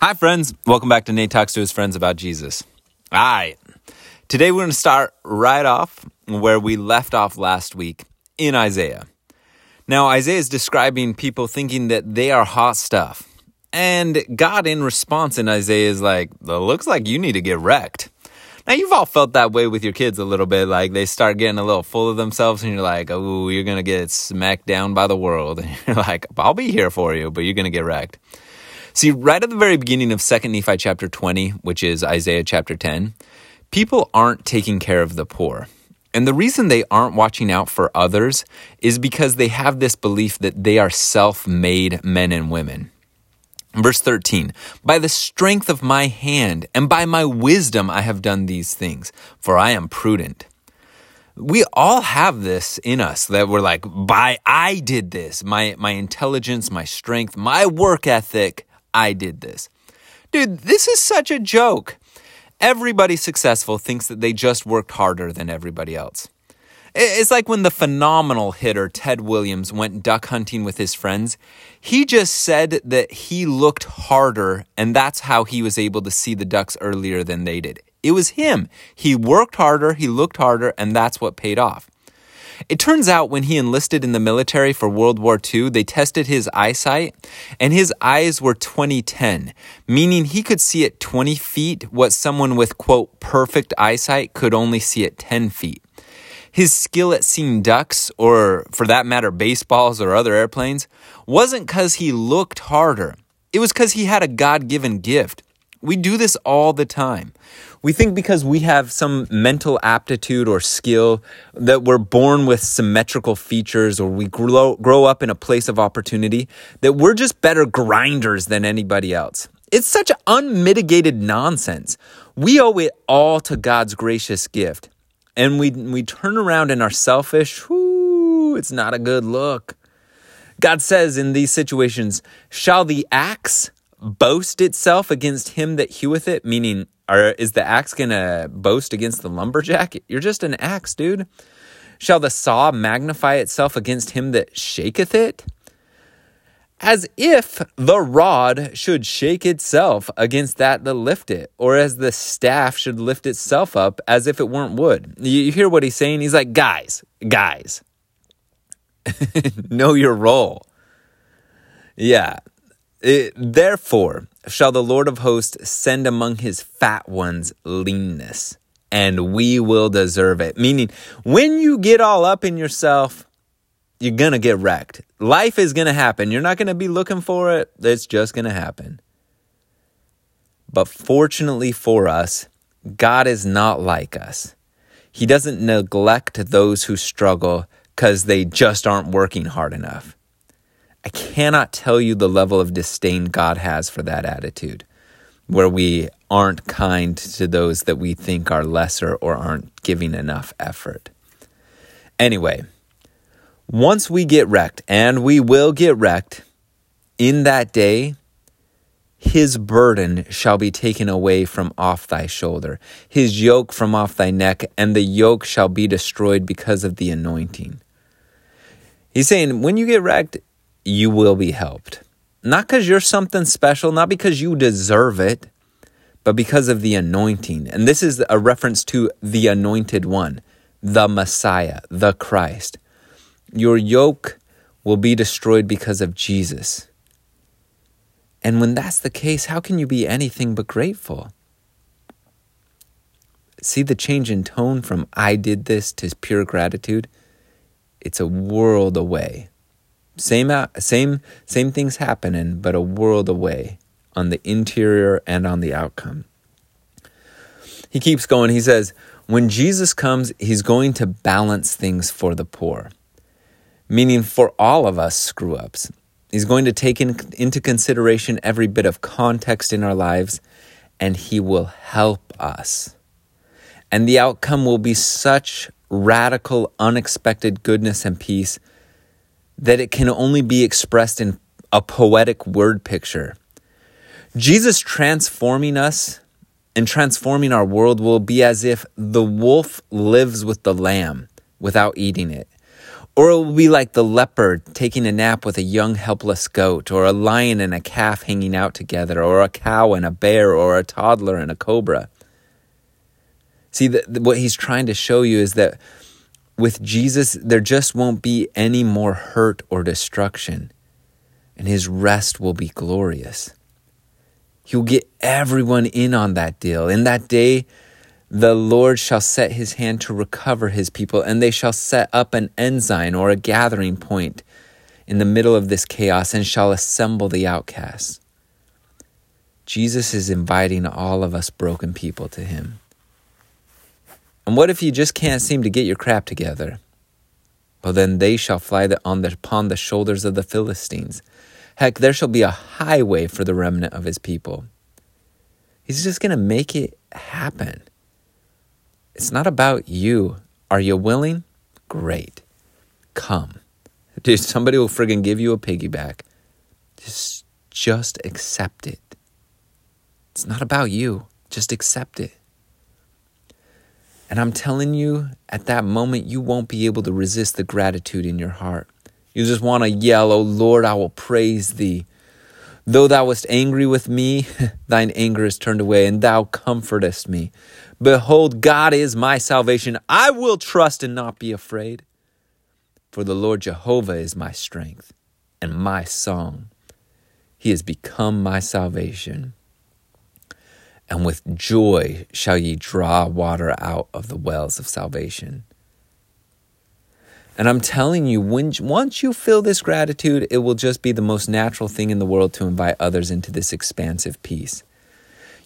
Hi, friends. Welcome back to Nate Talks to His Friends About Jesus. All right. Today, we're going to start right off where we left off last week in Isaiah. Now, Isaiah is describing people thinking that they are hot stuff. And God, in response in Isaiah, is like, looks like you need to get wrecked. Now, you've all felt that way with your kids a little bit. Like they start getting a little full of themselves, and you're like, oh, you're going to get smacked down by the world. And you're like, I'll be here for you, but you're going to get wrecked. See, right at the very beginning of 2nd Nephi chapter 20, which is Isaiah chapter 10, people aren't taking care of the poor. And the reason they aren't watching out for others is because they have this belief that they are self made men and women. Verse 13, by the strength of my hand and by my wisdom I have done these things, for I am prudent. We all have this in us that we're like, by I did this, my, my intelligence, my strength, my work ethic, I did this. Dude, this is such a joke. Everybody successful thinks that they just worked harder than everybody else. It's like when the phenomenal hitter Ted Williams went duck hunting with his friends. He just said that he looked harder, and that's how he was able to see the ducks earlier than they did. It was him. He worked harder, he looked harder, and that's what paid off. It turns out when he enlisted in the military for World War II, they tested his eyesight, and his eyes were 2010, meaning he could see at 20 feet what someone with, quote, perfect eyesight could only see at 10 feet. His skill at seeing ducks, or for that matter, baseballs or other airplanes, wasn't because he looked harder. It was because he had a God given gift. We do this all the time. We think because we have some mental aptitude or skill that we're born with symmetrical features or we grow, grow up in a place of opportunity that we're just better grinders than anybody else. It's such unmitigated nonsense. We owe it all to God's gracious gift. And we, we turn around and are selfish. Whoo, it's not a good look. God says in these situations, Shall the axe boast itself against him that heweth it? Meaning, are, is the axe going to boast against the lumberjack? You're just an axe, dude. Shall the saw magnify itself against him that shaketh it? As if the rod should shake itself against that that lift it, or as the staff should lift itself up as if it weren't wood. You hear what he's saying? He's like, guys, guys, know your role. Yeah, it, therefore, shall the Lord of hosts send among his fat ones leanness, and we will deserve it. Meaning, when you get all up in yourself, you're going to get wrecked. Life is going to happen. You're not going to be looking for it, it's just going to happen. But fortunately for us, God is not like us. He doesn't neglect those who struggle because they just aren't working hard enough. I cannot tell you the level of disdain God has for that attitude, where we aren't kind to those that we think are lesser or aren't giving enough effort. Anyway, once we get wrecked, and we will get wrecked, in that day, his burden shall be taken away from off thy shoulder, his yoke from off thy neck, and the yoke shall be destroyed because of the anointing. He's saying, when you get wrecked, you will be helped. Not because you're something special, not because you deserve it, but because of the anointing. And this is a reference to the anointed one, the Messiah, the Christ. Your yoke will be destroyed because of Jesus. And when that's the case, how can you be anything but grateful? See the change in tone from I did this to pure gratitude? It's a world away. Same, uh, same, same things happening, but a world away on the interior and on the outcome. He keeps going. He says, when Jesus comes, he's going to balance things for the poor, meaning for all of us screw ups. He's going to take in, into consideration every bit of context in our lives, and he will help us. And the outcome will be such radical, unexpected goodness and peace that it can only be expressed in a poetic word picture. Jesus transforming us and transforming our world will be as if the wolf lives with the lamb without eating it, Or it will be like the leopard taking a nap with a young helpless goat, or a lion and a calf hanging out together, or a cow and a bear, or a toddler and a cobra. See, the, the, what he's trying to show you is that with Jesus, there just won't be any more hurt or destruction, and his rest will be glorious. He'll get everyone in on that deal. In that day, the Lord shall set his hand to recover his people, and they shall set up an ensign or a gathering point in the middle of this chaos and shall assemble the outcasts. Jesus is inviting all of us broken people to him. And what if you just can't seem to get your crap together? Well, then they shall fly on the, upon the shoulders of the Philistines. Heck, there shall be a highway for the remnant of his people. He's just going to make it happen. It's not about you. Are you willing? Great. Come. Dude, somebody will friggin' give you a piggyback. Just, just accept it. It's not about you. Just accept it. And I'm telling you, at that moment, you won't be able to resist the gratitude in your heart. You just want to yell, Oh Lord, I will praise thee. Though thou wast angry with me, thine anger is turned away, and thou comfortest me. Behold, God is my salvation. I will trust and not be afraid. For the Lord Jehovah is my strength and my song. He has become my salvation. And with joy shall ye draw water out of the wells of salvation. And I'm telling you, when, once you feel this gratitude, it will just be the most natural thing in the world to invite others into this expansive peace.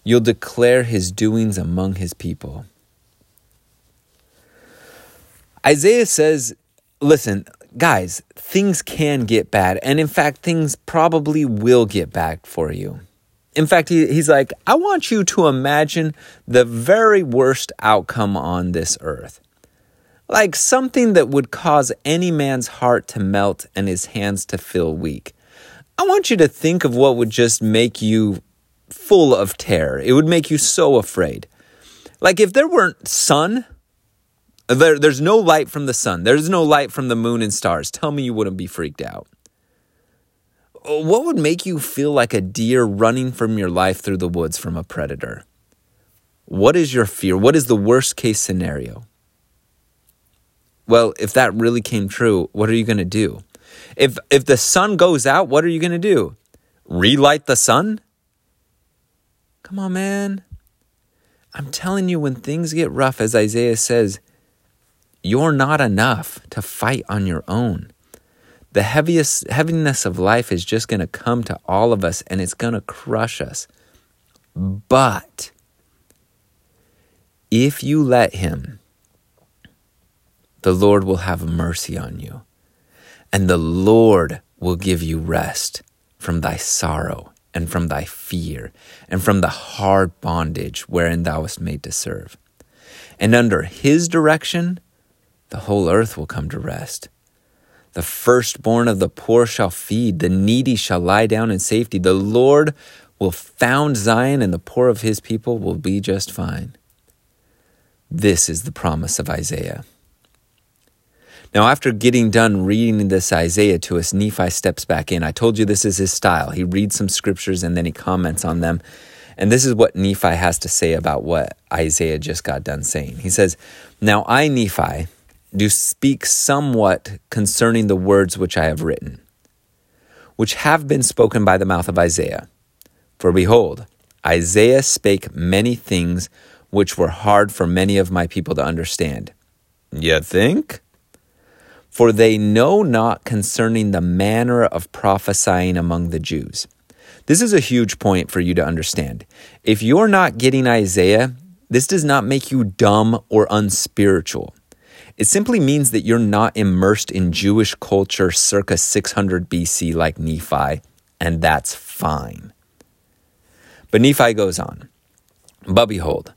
You'll declare his doings among his people. Isaiah says, listen, guys, things can get bad. And in fact, things probably will get bad for you. In fact, he, he's like, I want you to imagine the very worst outcome on this earth like something that would cause any man's heart to melt and his hands to feel weak. I want you to think of what would just make you full of terror. It would make you so afraid. Like if there weren't sun, there, there's no light from the sun, there's no light from the moon and stars. Tell me you wouldn't be freaked out. What would make you feel like a deer running from your life through the woods from a predator? What is your fear? What is the worst case scenario? Well, if that really came true, what are you going to do? If if the sun goes out, what are you going to do? Relight the sun? Come on, man. I'm telling you when things get rough as Isaiah says, you're not enough to fight on your own. The heaviest heaviness of life is just going to come to all of us and it's going to crush us. But if you let him the Lord will have mercy on you, and the Lord will give you rest from thy sorrow and from thy fear and from the hard bondage wherein thou wast made to serve. And under his direction, the whole earth will come to rest. The firstborn of the poor shall feed, the needy shall lie down in safety. The Lord will found Zion, and the poor of his people will be just fine. This is the promise of Isaiah. Now, after getting done reading this Isaiah to us, Nephi steps back in. I told you this is his style. He reads some scriptures and then he comments on them. And this is what Nephi has to say about what Isaiah just got done saying. He says, Now I, Nephi, do speak somewhat concerning the words which I have written, which have been spoken by the mouth of Isaiah. For behold, Isaiah spake many things which were hard for many of my people to understand. You think? For they know not concerning the manner of prophesying among the Jews. This is a huge point for you to understand. If you're not getting Isaiah, this does not make you dumb or unspiritual. It simply means that you're not immersed in Jewish culture circa 600 BC like Nephi, and that's fine. But Nephi goes on. But behold,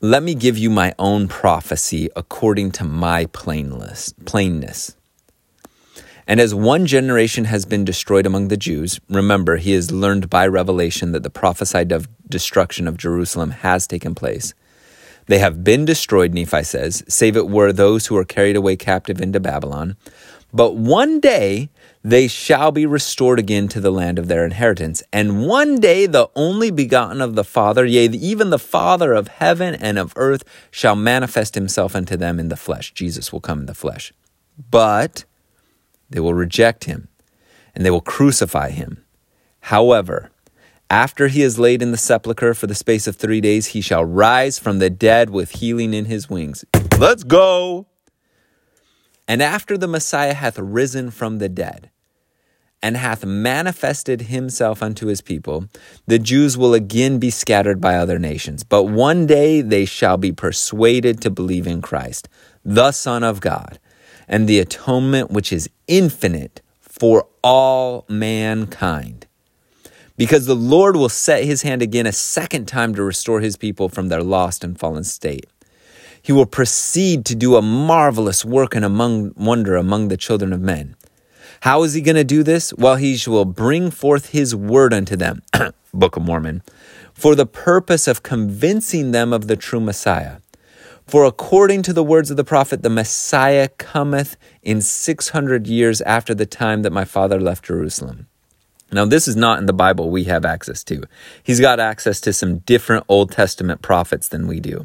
let me give you my own prophecy according to my plainness. And as one generation has been destroyed among the Jews, remember, he has learned by revelation that the prophesied of destruction of Jerusalem has taken place. They have been destroyed, Nephi says, save it were those who are carried away captive into Babylon. But one day they shall be restored again to the land of their inheritance. And one day the only begotten of the Father, yea, even the Father of heaven and of earth, shall manifest himself unto them in the flesh. Jesus will come in the flesh. But they will reject him and they will crucify him. However, after he is laid in the sepulchre for the space of three days, he shall rise from the dead with healing in his wings. Let's go! And after the Messiah hath risen from the dead, and hath manifested himself unto his people, the Jews will again be scattered by other nations. But one day they shall be persuaded to believe in Christ, the Son of God, and the atonement which is infinite for all mankind. Because the Lord will set his hand again a second time to restore his people from their lost and fallen state. He will proceed to do a marvelous work and among wonder among the children of men. How is he going to do this? Well, he will bring forth his word unto them, Book of Mormon, for the purpose of convincing them of the true Messiah. For according to the words of the prophet, the Messiah cometh in 600 years after the time that my father left Jerusalem. Now, this is not in the Bible we have access to. He's got access to some different Old Testament prophets than we do.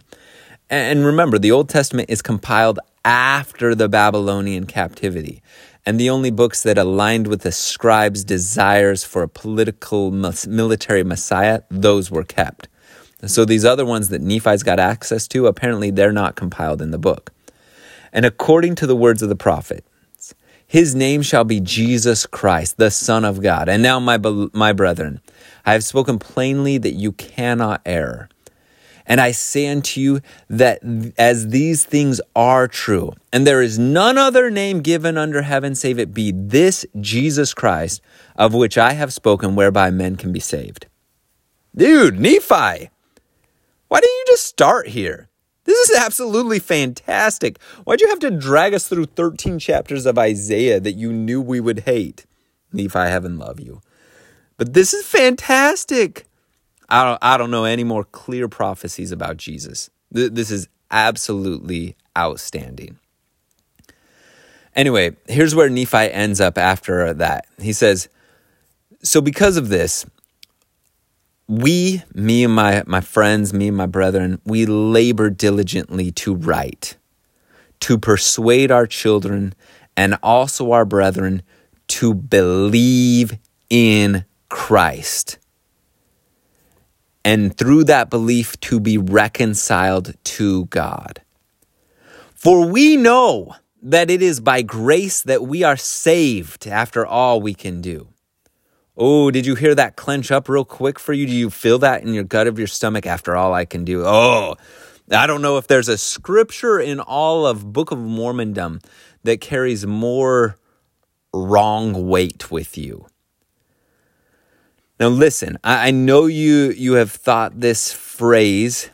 And remember, the Old Testament is compiled after the Babylonian captivity. And the only books that aligned with the scribes' desires for a political military messiah, those were kept. So these other ones that Nephi's got access to, apparently they're not compiled in the book. And according to the words of the prophet, his name shall be Jesus Christ, the Son of God. And now, my, my brethren, I have spoken plainly that you cannot err. And I say unto you that as these things are true, and there is none other name given under heaven save it be this Jesus Christ, of which I have spoken, whereby men can be saved. Dude, Nephi, why didn't you just start here? This is absolutely fantastic. Why'd you have to drag us through 13 chapters of Isaiah that you knew we would hate? Nephi, heaven love you. But this is fantastic. I don't, I don't know any more clear prophecies about Jesus. This is absolutely outstanding. Anyway, here's where Nephi ends up after that. He says, So because of this, we, me and my, my friends, me and my brethren, we labor diligently to write, to persuade our children and also our brethren to believe in Christ and through that belief to be reconciled to God. For we know that it is by grace that we are saved after all we can do. Oh, did you hear that clench up real quick for you? Do you feel that in your gut of your stomach after all I can do? Oh, I don't know if there's a scripture in all of Book of Mormondom that carries more wrong weight with you. Now listen, I, I know you you have thought this phrase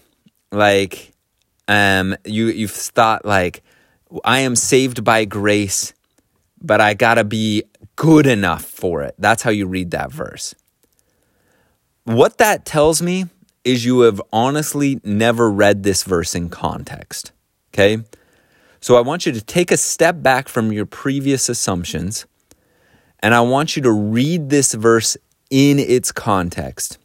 like um you you've thought like I am saved by grace, but I gotta be good enough for it. That's how you read that verse. What that tells me is you have honestly never read this verse in context. Okay? So I want you to take a step back from your previous assumptions and I want you to read this verse in its context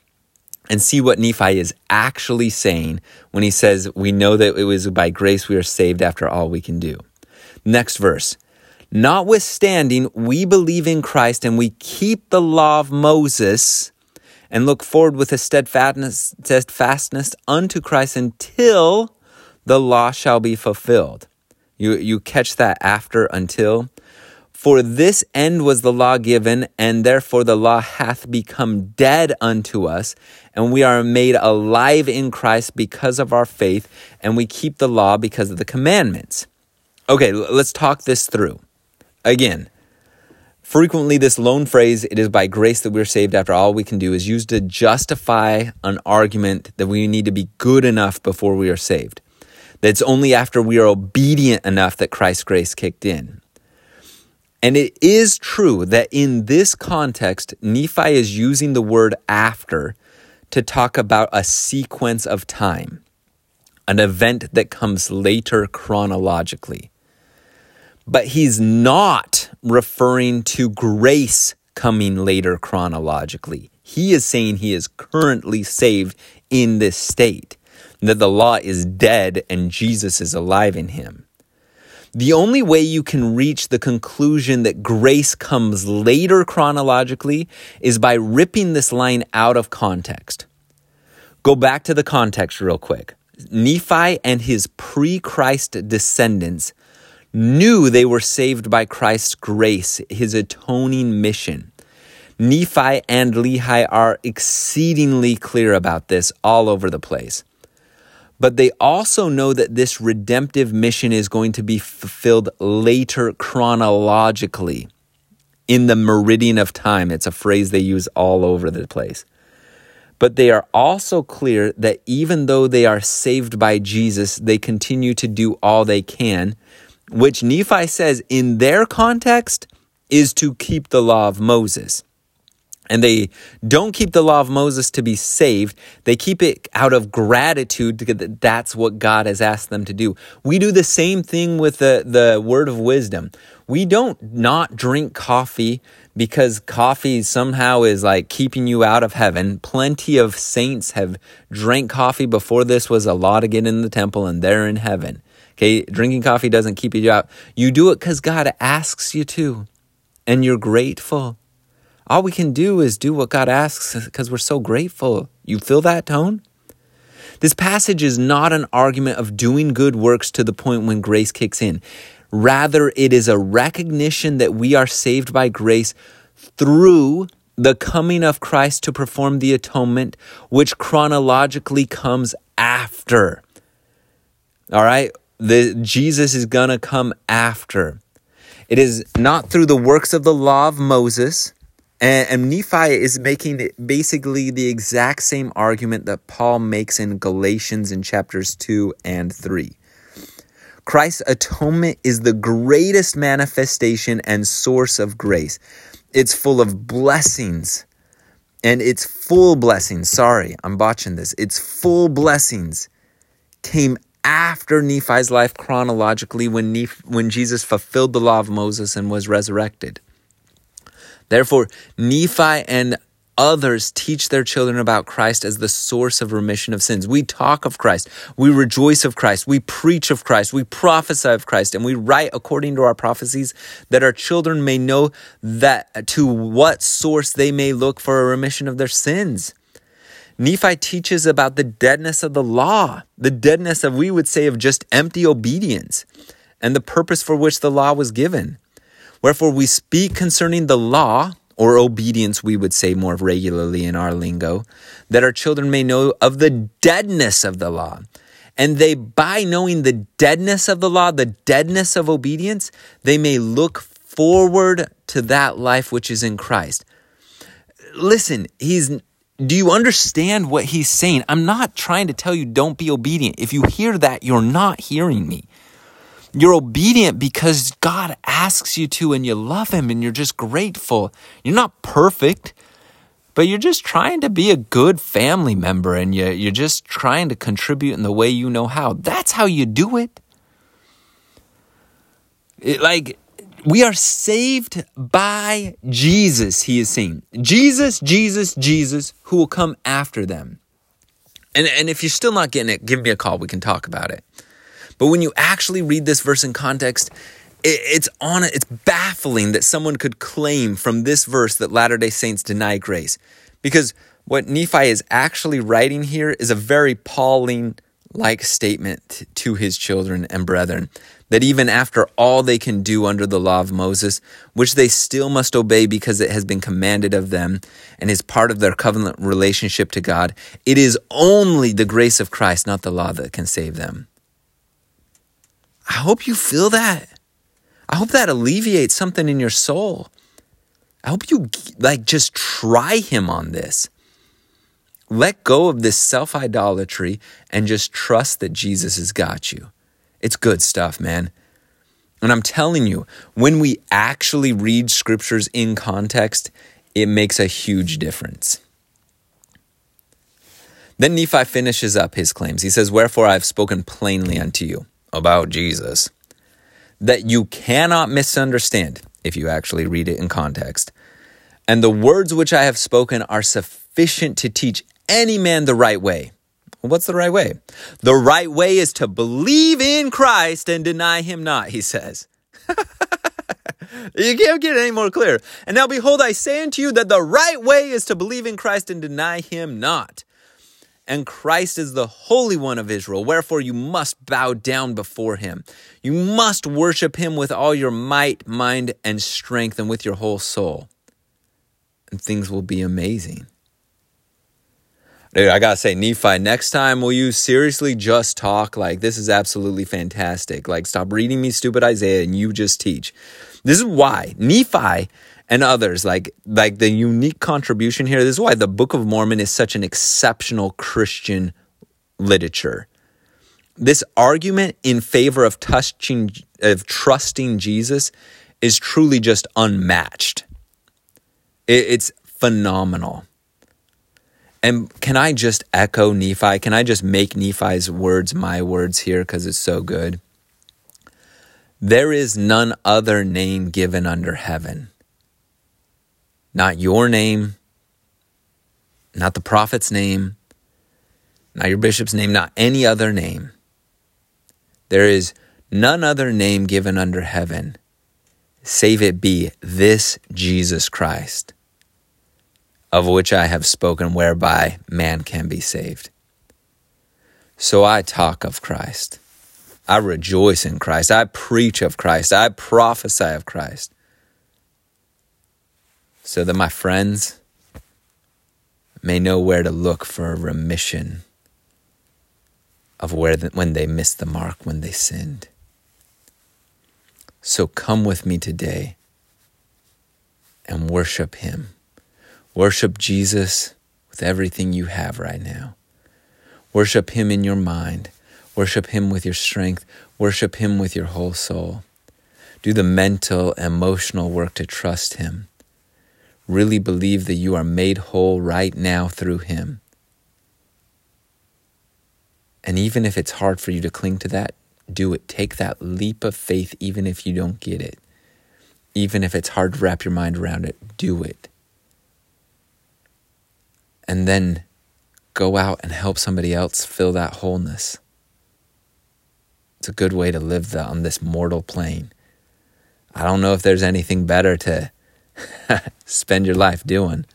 and see what Nephi is actually saying when he says, We know that it was by grace we are saved after all we can do. Next verse. Notwithstanding, we believe in Christ and we keep the law of Moses and look forward with a steadfastness, steadfastness unto Christ until the law shall be fulfilled. You, you catch that after until? For this end was the law given, and therefore the law hath become dead unto us, and we are made alive in Christ because of our faith, and we keep the law because of the commandments. Okay, let's talk this through. Again, frequently this lone phrase, it is by grace that we're saved after all we can do, is used to justify an argument that we need to be good enough before we are saved. That it's only after we are obedient enough that Christ's grace kicked in. And it is true that in this context, Nephi is using the word after to talk about a sequence of time. an event that comes later chronologically. But he's not referring to grace coming later chronologically. He is saying he is currently saved in this state, that the law is dead and Jesus is alive in him. The only way you can reach the conclusion that grace comes later chronologically is by ripping this line out of context. Go back to the context real quick. Nephi and his pre Christ descendants knew they were saved by Christ's grace, his atoning mission. Nephi and Lehi are exceedingly clear about this all over the place. But they also know that this redemptive mission is going to be fulfilled later chronologically in the meridian of time. It's a phrase they use all over the place. But they are also clear that even though they are saved by Jesus, they continue to do all they can, which Nephi says in their context is to keep the law of Moses and they don't keep the law of Moses to be saved. They keep it out of gratitude that that's what God has asked them to do. We do the same thing with the, the word of wisdom. We don't not drink coffee because coffee somehow is like keeping you out of heaven. Plenty of saints have drank coffee before this was a law to get in the temple and they're in heaven. Okay, drinking coffee doesn't keep you out. You do it because God asks you to, and you're grateful. All we can do is do what God asks because we're so grateful. You feel that tone? This passage is not an argument of doing good works to the point when grace kicks in. Rather, it is a recognition that we are saved by grace through the coming of Christ to perform the atonement, which chronologically comes after. All right? The, Jesus is going to come after. It is not through the works of the law of Moses, and, and Nephi is making basically the exact same argument that Paul makes in Galatians in chapters 2 and 3. Christ's atonement is the greatest manifestation and source of grace. It's full of blessings. And it's full blessings. Sorry, I'm botching this. It's full blessings came after Nephi's life chronologically when, Nephi, when Jesus fulfilled the law of Moses and was resurrected. Therefore, Nephi and others teach their children about Christ as the source of remission of sins. We talk of Christ, we rejoice of Christ, we preach of Christ, we prophesy of Christ, and we write according to our prophecies that our children may know that to what source they may look for a remission of their sins. Nephi teaches about the deadness of the law, the deadness of, we would say, of just empty obedience, and the purpose for which the law was given. Wherefore we speak concerning the law, or obedience, we would say more regularly in our lingo, that our children may know of the deadness of the law. And they, by knowing the deadness of the law, the deadness of obedience, they may look forward to that life which is in Christ. Listen, he's do you understand what he's saying? I'm not trying to tell you don't be obedient. If you hear that, you're not hearing me. You're obedient because God asks you to and you love Him and you're just grateful. You're not perfect, but you're just trying to be a good family member and you, you're just trying to contribute in the way you know how. That's how you do it. it like, we are saved by Jesus, he is saying. Jesus, Jesus, Jesus, who will come after them. And, and if you're still not getting it, give me a call. We can talk about it. But when you actually read this verse in context, it's on it's baffling that someone could claim from this verse that Latter-day Saints deny grace. Because what Nephi is actually writing here is a very Pauline like statement to his children and brethren that even after all they can do under the law of Moses, which they still must obey because it has been commanded of them and is part of their covenant relationship to God, it is only the grace of Christ, not the law, that can save them. I hope you feel that. I hope that alleviates something in your soul. I hope you like just try him on this. Let go of this self idolatry and just trust that Jesus has got you. It's good stuff, man. And I'm telling you, when we actually read scriptures in context, it makes a huge difference. Then Nephi finishes up his claims. He says, Wherefore I have spoken plainly unto you about Jesus, that you cannot misunderstand if you actually read it in context. And the words which I have spoken are sufficient to teach any man the right way. What's the right way? The right way is to believe in Christ and deny him not, he says. you can't get any more clear. And now behold, I say unto you that the right way is to believe in Christ and deny him not. And Christ is the Holy One of Israel, wherefore you must bow down before him. You must worship him with all your might, mind, and strength, and with your whole soul. And things will be amazing. Dude, I gotta say, Nephi, next time will you seriously just talk? Like, this is absolutely fantastic. Like, stop reading me stupid Isaiah and you just teach. This is why Nephi and others like like the unique contribution here. This is why the Book of Mormon is such an exceptional Christian literature. This argument in favor of touching of trusting Jesus is truly just unmatched. it's phenomenal. And can I just echo Nephi? Can I just make Nephi's words my words here because it's so good? There is none other name given under heaven. Not your name, not the prophet's name, not your bishop's name, not any other name. There is none other name given under heaven, save it be this Jesus Christ of which I have spoken, whereby man can be saved. So I talk of Christ. I rejoice in Christ. I preach of Christ. I prophesy of Christ. So that my friends may know where to look for a remission of where the, when they missed the mark, when they sinned. So come with me today and worship Him. Worship Jesus with everything you have right now. Worship Him in your mind. Worship Him with your strength. Worship Him with your whole soul. Do the mental, emotional work to trust Him. Really believe that you are made whole right now through Him. And even if it's hard for you to cling to that, do it. Take that leap of faith, even if you don't get it. Even if it's hard to wrap your mind around it, do it and then go out and help somebody else fill that wholeness. It's a good way to live on this mortal plane. I don't know if there's anything better to spend your life doing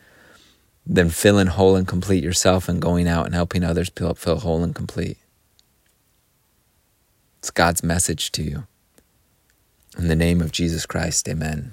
than filling whole and complete yourself and going out and helping others fill, fill whole and complete. It's God's message to you. In the name of Jesus Christ, amen.